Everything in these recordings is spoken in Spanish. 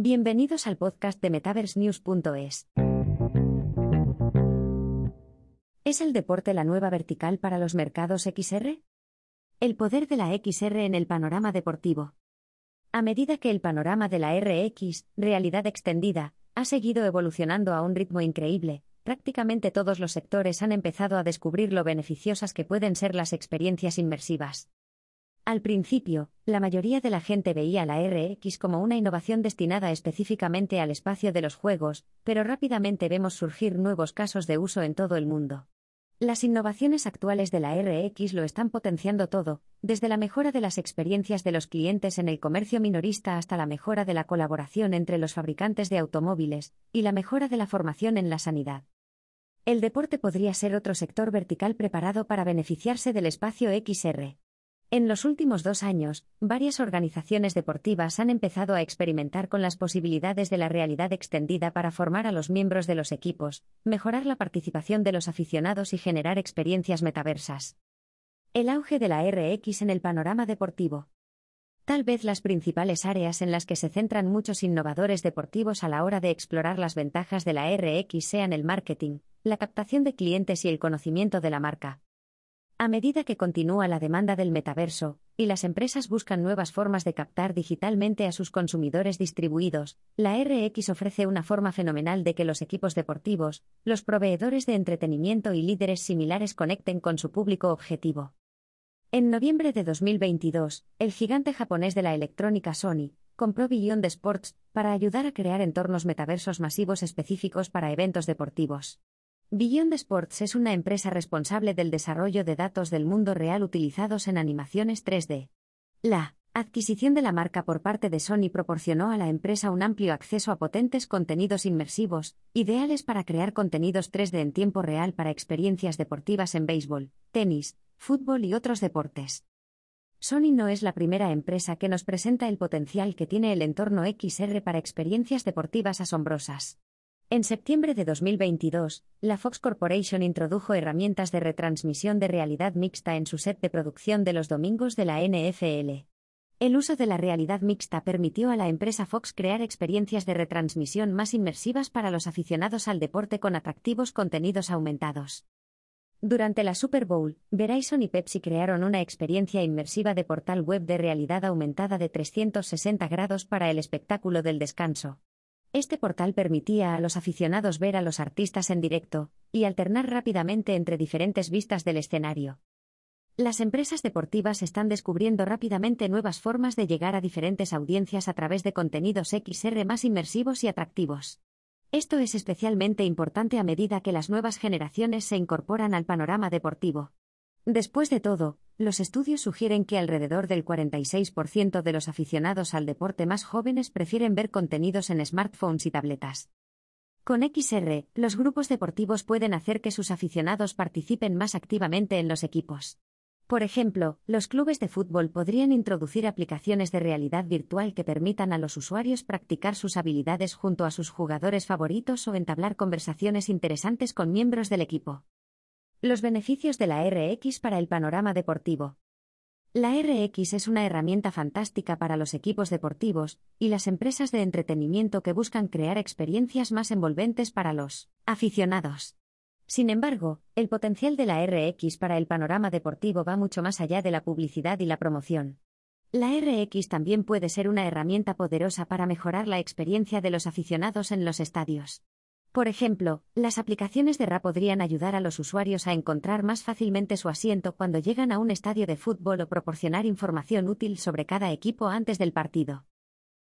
Bienvenidos al podcast de MetaverseNews.es. ¿Es el deporte la nueva vertical para los mercados XR? El poder de la XR en el panorama deportivo. A medida que el panorama de la RX, realidad extendida, ha seguido evolucionando a un ritmo increíble, prácticamente todos los sectores han empezado a descubrir lo beneficiosas que pueden ser las experiencias inmersivas. Al principio, la mayoría de la gente veía la RX como una innovación destinada específicamente al espacio de los juegos, pero rápidamente vemos surgir nuevos casos de uso en todo el mundo. Las innovaciones actuales de la RX lo están potenciando todo, desde la mejora de las experiencias de los clientes en el comercio minorista hasta la mejora de la colaboración entre los fabricantes de automóviles, y la mejora de la formación en la sanidad. El deporte podría ser otro sector vertical preparado para beneficiarse del espacio XR. En los últimos dos años, varias organizaciones deportivas han empezado a experimentar con las posibilidades de la realidad extendida para formar a los miembros de los equipos, mejorar la participación de los aficionados y generar experiencias metaversas. El auge de la RX en el panorama deportivo. Tal vez las principales áreas en las que se centran muchos innovadores deportivos a la hora de explorar las ventajas de la RX sean el marketing, la captación de clientes y el conocimiento de la marca. A medida que continúa la demanda del metaverso, y las empresas buscan nuevas formas de captar digitalmente a sus consumidores distribuidos, la RX ofrece una forma fenomenal de que los equipos deportivos, los proveedores de entretenimiento y líderes similares conecten con su público objetivo. En noviembre de 2022, el gigante japonés de la electrónica Sony compró Beyond Sports para ayudar a crear entornos metaversos masivos específicos para eventos deportivos. Beyond Sports es una empresa responsable del desarrollo de datos del mundo real utilizados en animaciones 3D. La adquisición de la marca por parte de Sony proporcionó a la empresa un amplio acceso a potentes contenidos inmersivos, ideales para crear contenidos 3D en tiempo real para experiencias deportivas en béisbol, tenis, fútbol y otros deportes. Sony no es la primera empresa que nos presenta el potencial que tiene el entorno XR para experiencias deportivas asombrosas. En septiembre de 2022, la Fox Corporation introdujo herramientas de retransmisión de realidad mixta en su set de producción de los domingos de la NFL. El uso de la realidad mixta permitió a la empresa Fox crear experiencias de retransmisión más inmersivas para los aficionados al deporte con atractivos contenidos aumentados. Durante la Super Bowl, Verizon y Pepsi crearon una experiencia inmersiva de portal web de realidad aumentada de 360 grados para el espectáculo del descanso. Este portal permitía a los aficionados ver a los artistas en directo y alternar rápidamente entre diferentes vistas del escenario. Las empresas deportivas están descubriendo rápidamente nuevas formas de llegar a diferentes audiencias a través de contenidos XR más inmersivos y atractivos. Esto es especialmente importante a medida que las nuevas generaciones se incorporan al panorama deportivo. Después de todo, los estudios sugieren que alrededor del 46% de los aficionados al deporte más jóvenes prefieren ver contenidos en smartphones y tabletas. Con XR, los grupos deportivos pueden hacer que sus aficionados participen más activamente en los equipos. Por ejemplo, los clubes de fútbol podrían introducir aplicaciones de realidad virtual que permitan a los usuarios practicar sus habilidades junto a sus jugadores favoritos o entablar conversaciones interesantes con miembros del equipo. Los beneficios de la RX para el panorama deportivo. La RX es una herramienta fantástica para los equipos deportivos y las empresas de entretenimiento que buscan crear experiencias más envolventes para los aficionados. Sin embargo, el potencial de la RX para el panorama deportivo va mucho más allá de la publicidad y la promoción. La RX también puede ser una herramienta poderosa para mejorar la experiencia de los aficionados en los estadios. Por ejemplo, las aplicaciones de RA podrían ayudar a los usuarios a encontrar más fácilmente su asiento cuando llegan a un estadio de fútbol o proporcionar información útil sobre cada equipo antes del partido.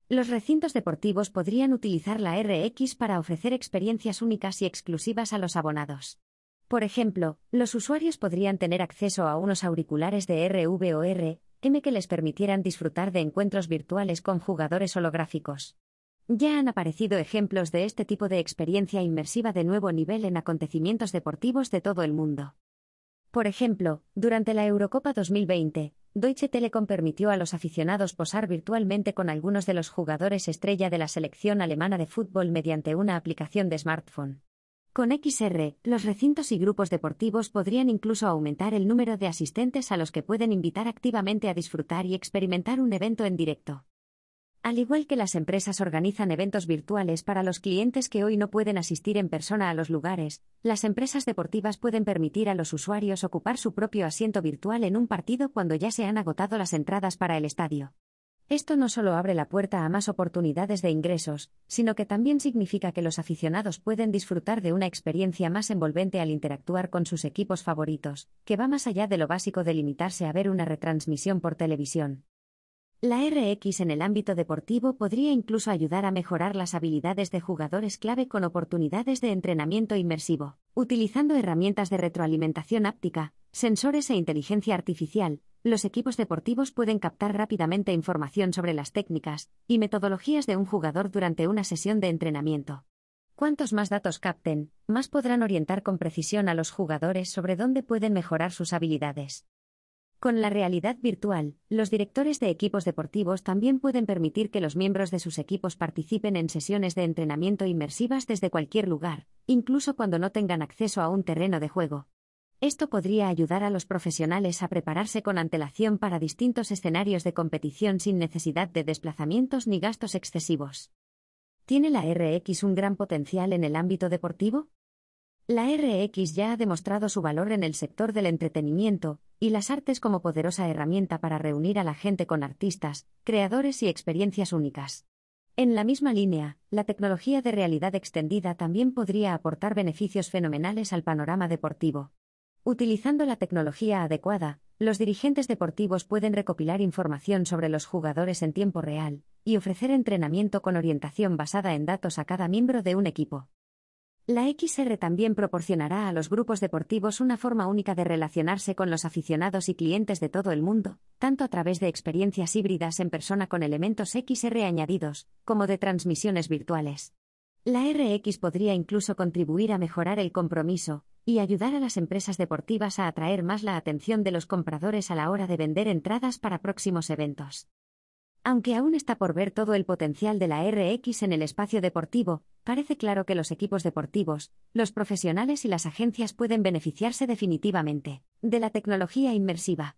Los recintos deportivos podrían utilizar la RX para ofrecer experiencias únicas y exclusivas a los abonados. Por ejemplo, los usuarios podrían tener acceso a unos auriculares de RV o RM que les permitieran disfrutar de encuentros virtuales con jugadores holográficos. Ya han aparecido ejemplos de este tipo de experiencia inmersiva de nuevo nivel en acontecimientos deportivos de todo el mundo. Por ejemplo, durante la Eurocopa 2020, Deutsche Telekom permitió a los aficionados posar virtualmente con algunos de los jugadores estrella de la selección alemana de fútbol mediante una aplicación de smartphone. Con XR, los recintos y grupos deportivos podrían incluso aumentar el número de asistentes a los que pueden invitar activamente a disfrutar y experimentar un evento en directo. Al igual que las empresas organizan eventos virtuales para los clientes que hoy no pueden asistir en persona a los lugares, las empresas deportivas pueden permitir a los usuarios ocupar su propio asiento virtual en un partido cuando ya se han agotado las entradas para el estadio. Esto no solo abre la puerta a más oportunidades de ingresos, sino que también significa que los aficionados pueden disfrutar de una experiencia más envolvente al interactuar con sus equipos favoritos, que va más allá de lo básico de limitarse a ver una retransmisión por televisión. La RX en el ámbito deportivo podría incluso ayudar a mejorar las habilidades de jugadores clave con oportunidades de entrenamiento inmersivo, utilizando herramientas de retroalimentación áptica, sensores e inteligencia artificial. Los equipos deportivos pueden captar rápidamente información sobre las técnicas y metodologías de un jugador durante una sesión de entrenamiento. Cuantos más datos capten, más podrán orientar con precisión a los jugadores sobre dónde pueden mejorar sus habilidades. Con la realidad virtual, los directores de equipos deportivos también pueden permitir que los miembros de sus equipos participen en sesiones de entrenamiento inmersivas desde cualquier lugar, incluso cuando no tengan acceso a un terreno de juego. Esto podría ayudar a los profesionales a prepararse con antelación para distintos escenarios de competición sin necesidad de desplazamientos ni gastos excesivos. ¿Tiene la RX un gran potencial en el ámbito deportivo? La RX ya ha demostrado su valor en el sector del entretenimiento y las artes como poderosa herramienta para reunir a la gente con artistas, creadores y experiencias únicas. En la misma línea, la tecnología de realidad extendida también podría aportar beneficios fenomenales al panorama deportivo. Utilizando la tecnología adecuada, los dirigentes deportivos pueden recopilar información sobre los jugadores en tiempo real y ofrecer entrenamiento con orientación basada en datos a cada miembro de un equipo. La XR también proporcionará a los grupos deportivos una forma única de relacionarse con los aficionados y clientes de todo el mundo, tanto a través de experiencias híbridas en persona con elementos XR añadidos, como de transmisiones virtuales. La RX podría incluso contribuir a mejorar el compromiso y ayudar a las empresas deportivas a atraer más la atención de los compradores a la hora de vender entradas para próximos eventos. Aunque aún está por ver todo el potencial de la RX en el espacio deportivo, parece claro que los equipos deportivos, los profesionales y las agencias pueden beneficiarse definitivamente de la tecnología inmersiva.